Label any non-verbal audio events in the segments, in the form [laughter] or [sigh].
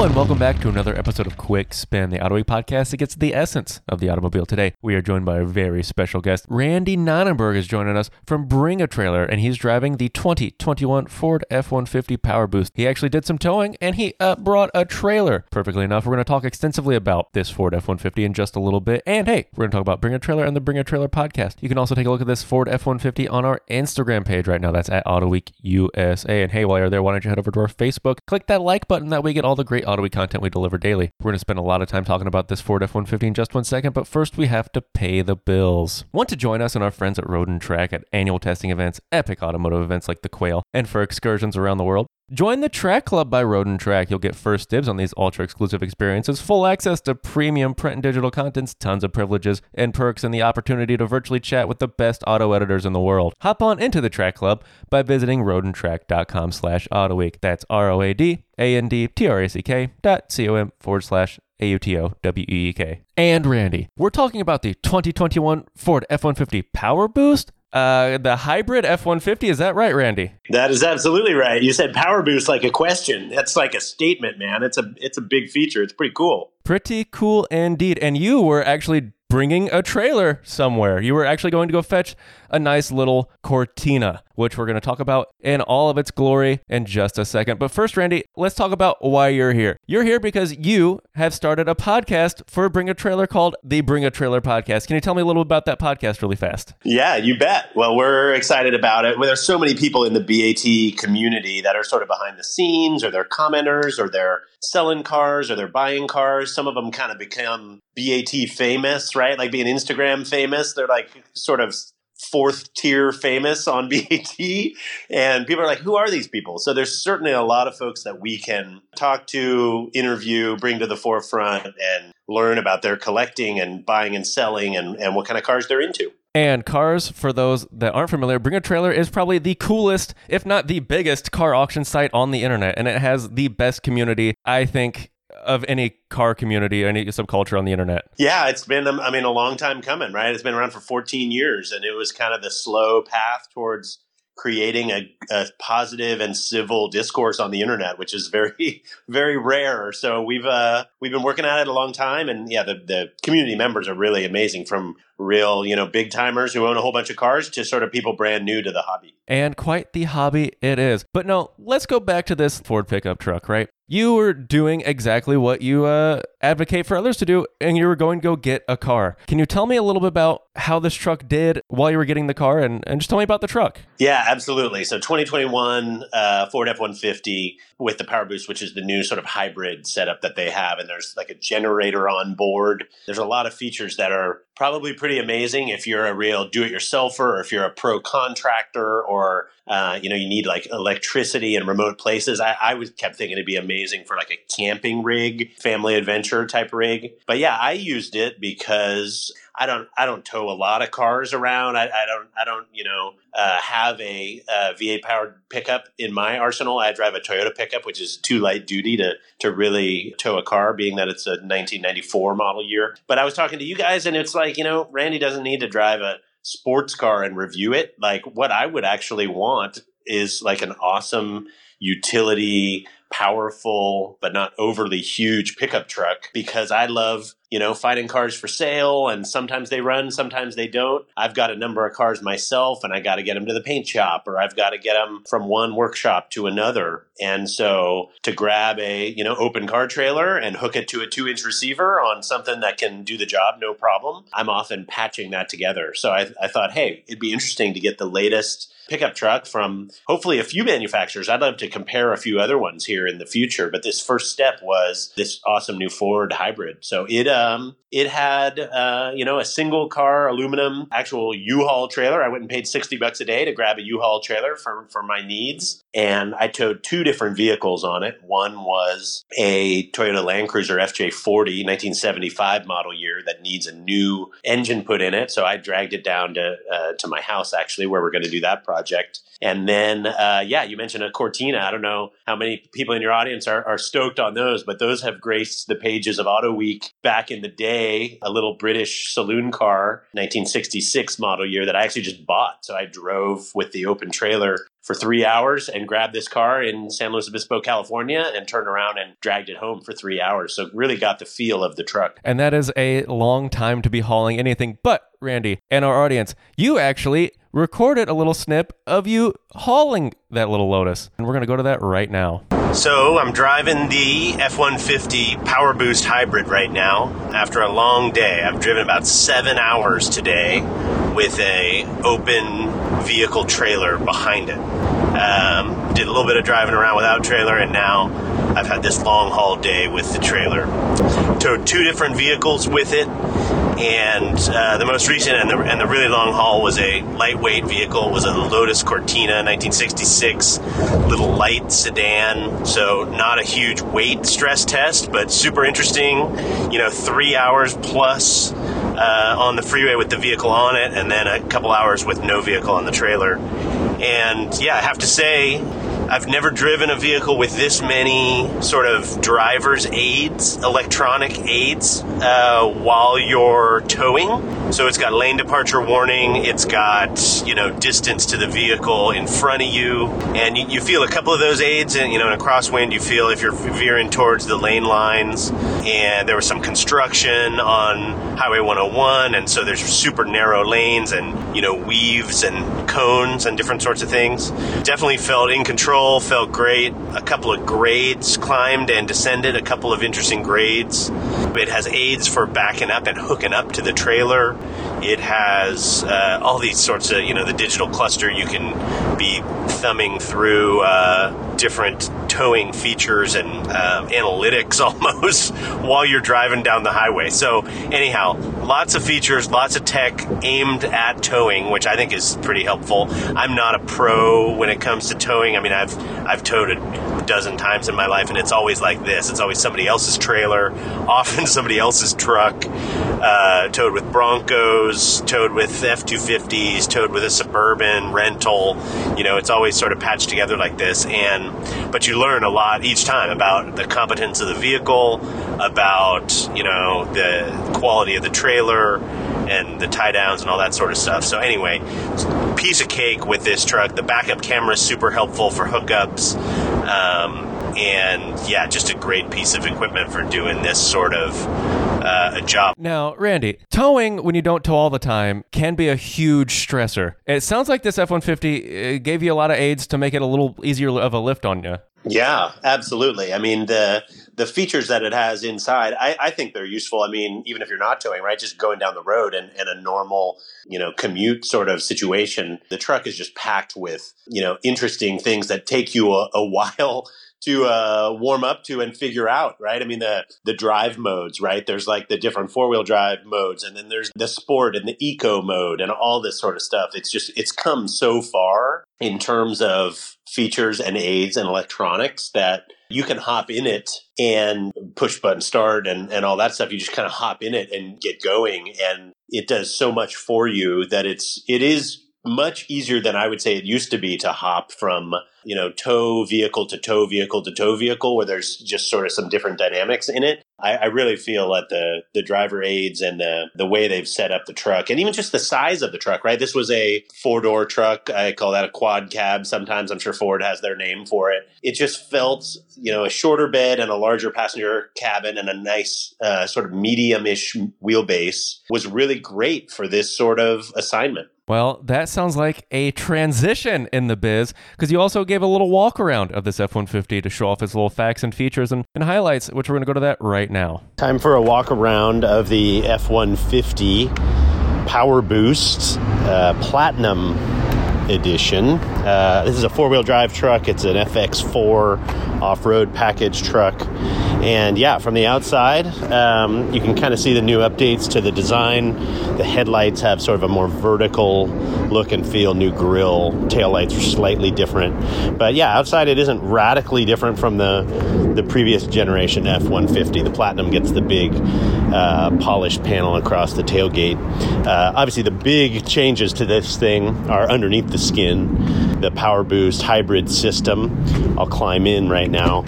And welcome back to another episode of Quick Spin, the Auto Week podcast that gets the essence of the automobile. Today, we are joined by a very special guest. Randy Nonnenberg is joining us from Bring a Trailer, and he's driving the 2021 Ford F-150 Power Boost. He actually did some towing, and he uh, brought a trailer. Perfectly enough, we're going to talk extensively about this Ford F-150 in just a little bit. And hey, we're going to talk about Bring a Trailer and the Bring a Trailer podcast. You can also take a look at this Ford F-150 on our Instagram page right now. That's at Auto Week USA. And hey, while you're there, why don't you head over to our Facebook, click that like button. That way, you get all the great Auto content we deliver daily. We're going to spend a lot of time talking about this Ford F 150 in just one second, but first we have to pay the bills. Want to join us and our friends at Road and Track at annual testing events, epic automotive events like the Quail, and for excursions around the world? Join the Track Club by Road and Track. You'll get first dibs on these ultra exclusive experiences, full access to premium print and digital contents, tons of privileges and perks, and the opportunity to virtually chat with the best auto editors in the world. Hop on into the Track Club by visiting roadandtrack.com slash autoweek. That's R-O-A-D-A-N-D-T-R-A-C-K dot C-O-M forward slash A-U-T-O-W-E-E-K. And Randy, we're talking about the 2021 Ford F-150 Power Boost uh, the hybrid F 150. Is that right, Randy? That is absolutely right. You said power boost like a question. That's like a statement, man. It's a it's a big feature. It's pretty cool. Pretty cool indeed. And you were actually bringing a trailer somewhere. You were actually going to go fetch a nice little Cortina, which we're going to talk about in all of its glory in just a second. But first, Randy, let's talk about why you're here. You're here because you have started a podcast for Bring a Trailer called the Bring a Trailer Podcast. Can you tell me a little about that podcast really fast? Yeah, you bet. Well, we're excited about it. Well, there's so many people in the BAT community that are sort of behind the scenes or they're commenters or they're selling cars or they're buying cars. Some of them kind of become BAT famous, right? Like being Instagram famous. They're like sort of fourth tier famous on [laughs] BAT. And people are like, who are these people? So there's certainly a lot of folks that we can talk to, interview, bring to the forefront, and learn about their collecting and buying and selling and, and what kind of cars they're into. And cars, for those that aren't familiar, Bring a Trailer is probably the coolest, if not the biggest, car auction site on the internet. And it has the best community, I think, of any car community, any subculture on the internet. Yeah, it's been, um, I mean, a long time coming, right? It's been around for 14 years, and it was kind of the slow path towards creating a, a, positive and civil discourse on the internet, which is very, [laughs] very rare. So we've uh, we've been working at it a long time, and yeah, the the community members are really amazing. From real, you know, big timers who own a whole bunch of cars to sort of people brand new to the hobby. And quite the hobby it is. But no, let's go back to this Ford pickup truck, right? You were doing exactly what you uh, advocate for others to do, and you were going to go get a car. Can you tell me a little bit about how this truck did while you were getting the car, and, and just tell me about the truck? Yeah, absolutely. So 2021 uh, Ford F-150 with the Power Boost, which is the new sort of hybrid setup that they have, and there's like a generator on board. There's a lot of features that are probably pretty amazing if you're a real do-it-yourselfer or if you're a pro contractor or uh, you know you need like electricity in remote places. I, I was kept thinking it'd be amazing for like a camping rig family adventure type rig. But yeah i used it because I don't I don't tow a lot of cars around. I, I don't I don't you know uh, have a uh, V8 powered pickup in my arsenal. I drive a Toyota pickup, which is too light duty to to really tow a car, being that it's a 1994 model year. But I was talking to you guys, and it's like you know Randy doesn't need to drive a sports car and review it. Like what I would actually want is like an awesome utility powerful but not overly huge pickup truck because I love you know, finding cars for sale and sometimes they run, sometimes they don't. I've got a number of cars myself and I got to get them to the paint shop or I've got to get them from one workshop to another. And so to grab a, you know, open car trailer and hook it to a two inch receiver on something that can do the job, no problem. I'm often patching that together. So I, I thought, hey, it'd be interesting to get the latest pickup truck from hopefully a few manufacturers. I'd love to compare a few other ones here in the future, but this first step was this awesome new Ford hybrid. So it um it had uh, you know a single car aluminum actual U-Haul trailer. I went and paid 60 bucks a day to grab a U-Haul trailer for for my needs and I towed two different vehicles on it. One was a Toyota Land Cruiser FJ40 1975 model year that needs a new engine put in it. So I dragged it down to uh, to my house actually where we're going to do that project. And then uh, yeah, you mentioned a Cortina. I don't know how many people people in your audience are, are stoked on those, but those have graced the pages of Auto Week back in the day. A little British saloon car, 1966 model year that I actually just bought. So I drove with the open trailer for three hours and grabbed this car in San Luis Obispo, California, and turned around and dragged it home for three hours. So really got the feel of the truck. And that is a long time to be hauling anything. But Randy and our audience, you actually recorded a little snip of you hauling that little Lotus. And we're going to go to that right now. So I'm driving the F-150 Power Boost Hybrid right now after a long day. I've driven about seven hours today with a open vehicle trailer behind it. Um, did a little bit of driving around without trailer, and now I've had this long haul day with the trailer. Towed two different vehicles with it, and uh, the most recent and the, and the really long haul was a lightweight vehicle. was a Lotus Cortina 1966, little light sedan. So not a huge weight stress test, but super interesting. You know, three hours plus uh, on the freeway with the vehicle on it, and then a couple hours with no vehicle on the trailer. And yeah, I have to say, I've never driven a vehicle with this many sort of driver's aids, electronic aids, uh, while you're towing. So it's got lane departure warning, it's got, you know, distance to the vehicle in front of you, and you, you feel a couple of those aids, and, you know, in a crosswind, you feel if you're veering towards the lane lines, and there was some construction on Highway 101, and so there's super narrow lanes and, you know, weaves and cones and different sorts of things. Definitely felt in control control felt great. A couple of grades climbed and descended, a couple of interesting grades. It has aids for backing up and hooking up to the trailer. It has uh, all these sorts of, you know, the digital cluster you can be thumbing through uh, different towing features and uh, analytics [laughs] almost while you're driving down the highway. So, anyhow, lots of features, lots of tech aimed at towing, which I think is pretty helpful. I'm not a pro when it comes to towing. I mean, I've I've towed a dozen times in my life, and it's always like this. It's always somebody else's trailer, [laughs] often somebody else's truck, uh, towed with Broncos, towed with F250s, towed with a suburban rental. You know, it's always sort of patched together like this. And but you learn a lot each time about the competence of the vehicle, about you know the quality of the trailer and the tie downs and all that sort of stuff. So anyway, piece of cake with this truck. The backup camera is super helpful for hookups. Um, and yeah, just a great piece of equipment for doing this sort of uh, a job. Now, Randy, towing when you don't tow all the time can be a huge stressor. It sounds like this F 150 uh, gave you a lot of aids to make it a little easier of a lift on you. Yeah, absolutely. I mean, the the features that it has inside, I, I, think they're useful. I mean, even if you're not towing, right, just going down the road and in a normal, you know, commute sort of situation, the truck is just packed with, you know, interesting things that take you a, a [laughs] while to uh, warm up to and figure out, right? I mean, the the drive modes, right? There's like the different four wheel drive modes, and then there's the sport and the eco mode, and all this sort of stuff. It's just it's come so far in terms of features and aids and electronics that you can hop in it and push button start and, and all that stuff. You just kind of hop in it and get going, and it does so much for you that it's it is much easier than I would say it used to be to hop from, you know, tow vehicle to tow vehicle to tow vehicle, where there's just sort of some different dynamics in it. I, I really feel that the the driver aids and the the way they've set up the truck, and even just the size of the truck, right? This was a four door truck. I call that a quad cab. Sometimes I'm sure Ford has their name for it. It just felt, you know, a shorter bed and a larger passenger cabin and a nice uh, sort of medium ish wheelbase was really great for this sort of assignment. Well, that sounds like a transition in the biz because you also gave a little walk around of this F 150 to show off its little facts and features and, and highlights, which we're going to go to that right now. Time for a walk around of the F 150 Power Boost uh, Platinum Edition. Uh, this is a four wheel drive truck, it's an FX4 off road package truck. And yeah, from the outside, um, you can kind of see the new updates to the design. The headlights have sort of a more vertical look and feel, new grille. Taillights are slightly different. But yeah, outside it isn't radically different from the, the previous generation F 150. The Platinum gets the big uh, polished panel across the tailgate. Uh, obviously, the big changes to this thing are underneath the skin the Power Boost hybrid system, I'll climb in right now,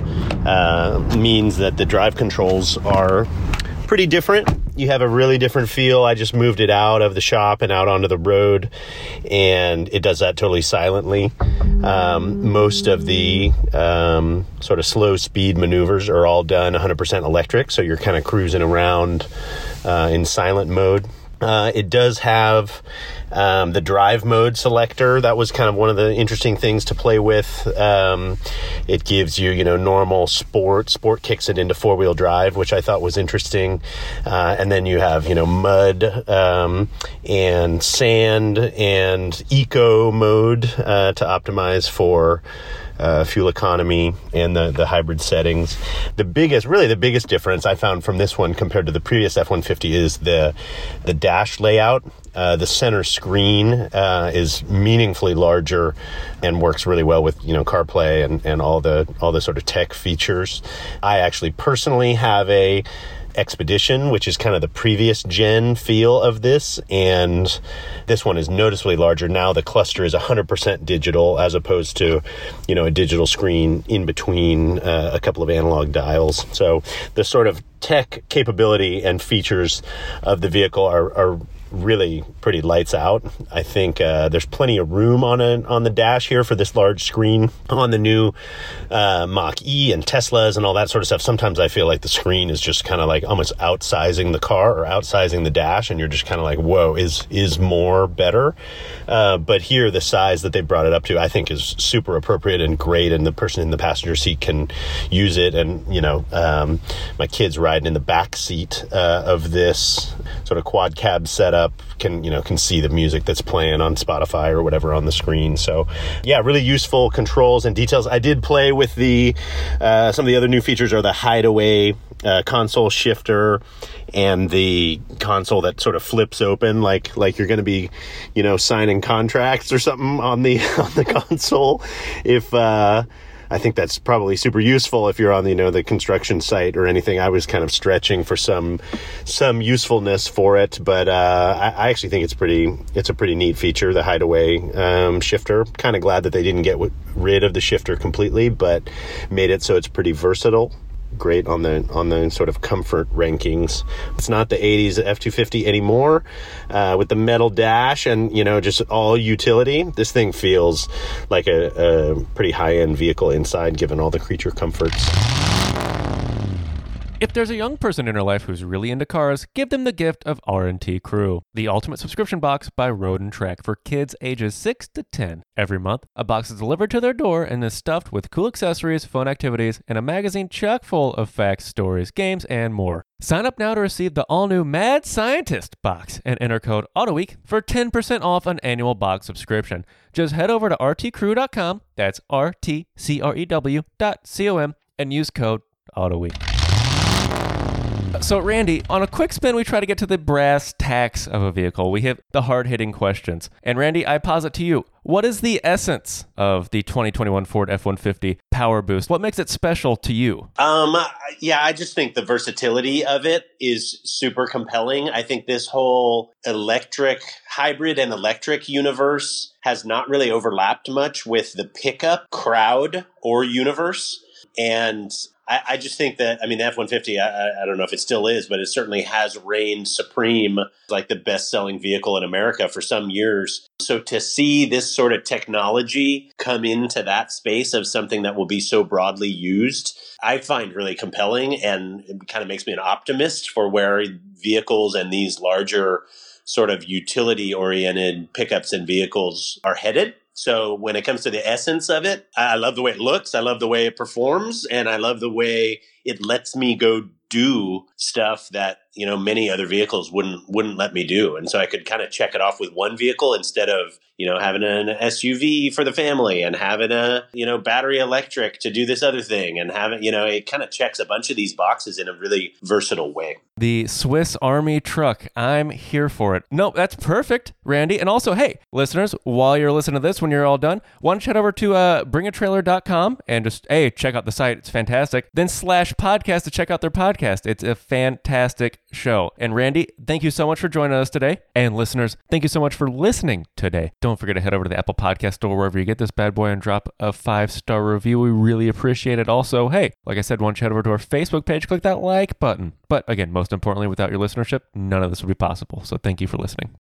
uh, means that the drive controls are pretty different. You have a really different feel. I just moved it out of the shop and out onto the road, and it does that totally silently. Um, most of the um, sort of slow speed maneuvers are all done 100% electric, so you're kind of cruising around uh, in silent mode. Uh, it does have um, the drive mode selector. That was kind of one of the interesting things to play with. Um, it gives you, you know, normal sport. Sport kicks it into four wheel drive, which I thought was interesting. Uh, and then you have, you know, mud um, and sand and eco mode uh, to optimize for uh, fuel economy and the, the hybrid settings. The biggest, really the biggest difference I found from this one compared to the previous F-150 is the, the dash layout. Uh, the center screen uh, is meaningfully larger and works really well with you know CarPlay and, and all the all the sort of tech features. I actually personally have a Expedition, which is kind of the previous gen feel of this, and this one is noticeably larger. Now the cluster is 100% digital as opposed to, you know, a digital screen in between uh, a couple of analog dials. So the sort of tech capability and features of the vehicle are, are really pretty lights out. I think uh, there's plenty of room on a, on the dash here for this large screen on the new uh, Mach E and Teslas and all that sort of stuff. Sometimes I feel like the screen is just kind of like almost outsizing the car or outsizing the dash, and you're just kind of like, whoa, is is more better? Uh, but here, the size that they brought it up to, I think, is super appropriate and great, and the person in the passenger seat can use it. And you know, um, my kids riding in the back seat uh, of this sort of quad cab setup can you know can see the music that's playing on Spotify or whatever on the screen. So yeah, really useful controls and details. I did play with the uh, some of the other new features are the hideaway uh, console shifter and the console that sort of flips open like like you're going to be you know signing contracts or something on the [laughs] on the console if uh I think that's probably super useful if you're on the, you know the construction site or anything. I was kind of stretching for some some usefulness for it, but uh, I, I, actually think it's pretty it's a pretty neat feature. The hideaway um, shifter. Kind of glad that they didn't get w- rid of the shifter completely, but made it so it's pretty versatile great on the on the sort of comfort rankings. It's not the 80s F250 anymore uh, with the metal dash and you know just all utility. This thing feels like a, a pretty high end vehicle inside, given all the creature comforts. If there's a young person in your life who's really into cars, give them the gift of R&T Crew, the ultimate subscription box by Road and Track for kids ages 6 to 10. Every month, a box is delivered to their door and is stuffed with cool accessories, fun activities, and a magazine chock full of facts, stories, games, and more. Sign up now to receive the all-new Mad Scientist box and enter code AUTOWEEK for 10% off an annual box subscription. Just head over to rtcrew.com, that's R-T-C-R-E-W dot C-O-M, and use code AUTOWEEK. So, Randy, on a quick spin, we try to get to the brass tacks of a vehicle. We hit the hard hitting questions. And, Randy, I posit to you what is the essence of the 2021 Ford F 150 Power Boost? What makes it special to you? Um, yeah, I just think the versatility of it is super compelling. I think this whole electric, hybrid, and electric universe has not really overlapped much with the pickup crowd or universe. And I, I just think that I mean the F one fifty. I don't know if it still is, but it certainly has reigned supreme, like the best selling vehicle in America for some years. So to see this sort of technology come into that space of something that will be so broadly used, I find really compelling, and it kind of makes me an optimist for where vehicles and these larger sort of utility oriented pickups and vehicles are headed. So when it comes to the essence of it, I love the way it looks. I love the way it performs and I love the way it lets me go do stuff that you know many other vehicles wouldn't wouldn't let me do. And so i could kind of check it off with one vehicle instead of you know having an suv for the family and having a you know battery electric to do this other thing and having you know it kind of checks a bunch of these boxes in a really versatile way. The swiss army truck i'm here for it. No that's perfect randy. And also hey listeners while you're listening to this when you're all done why don't you head over to uh, bringatrailer.com and just hey check out the site. It's fantastic. Then slash podcast to check out their podcast. It's a fantastic show. And Randy, thank you so much for joining us today. And listeners, thank you so much for listening today. Don't forget to head over to the Apple Podcast Store wherever you get this bad boy and drop a five star review. We really appreciate it. Also, hey, like I said, once you head over to our Facebook page, click that like button. But again, most importantly, without your listenership, none of this would be possible. So thank you for listening.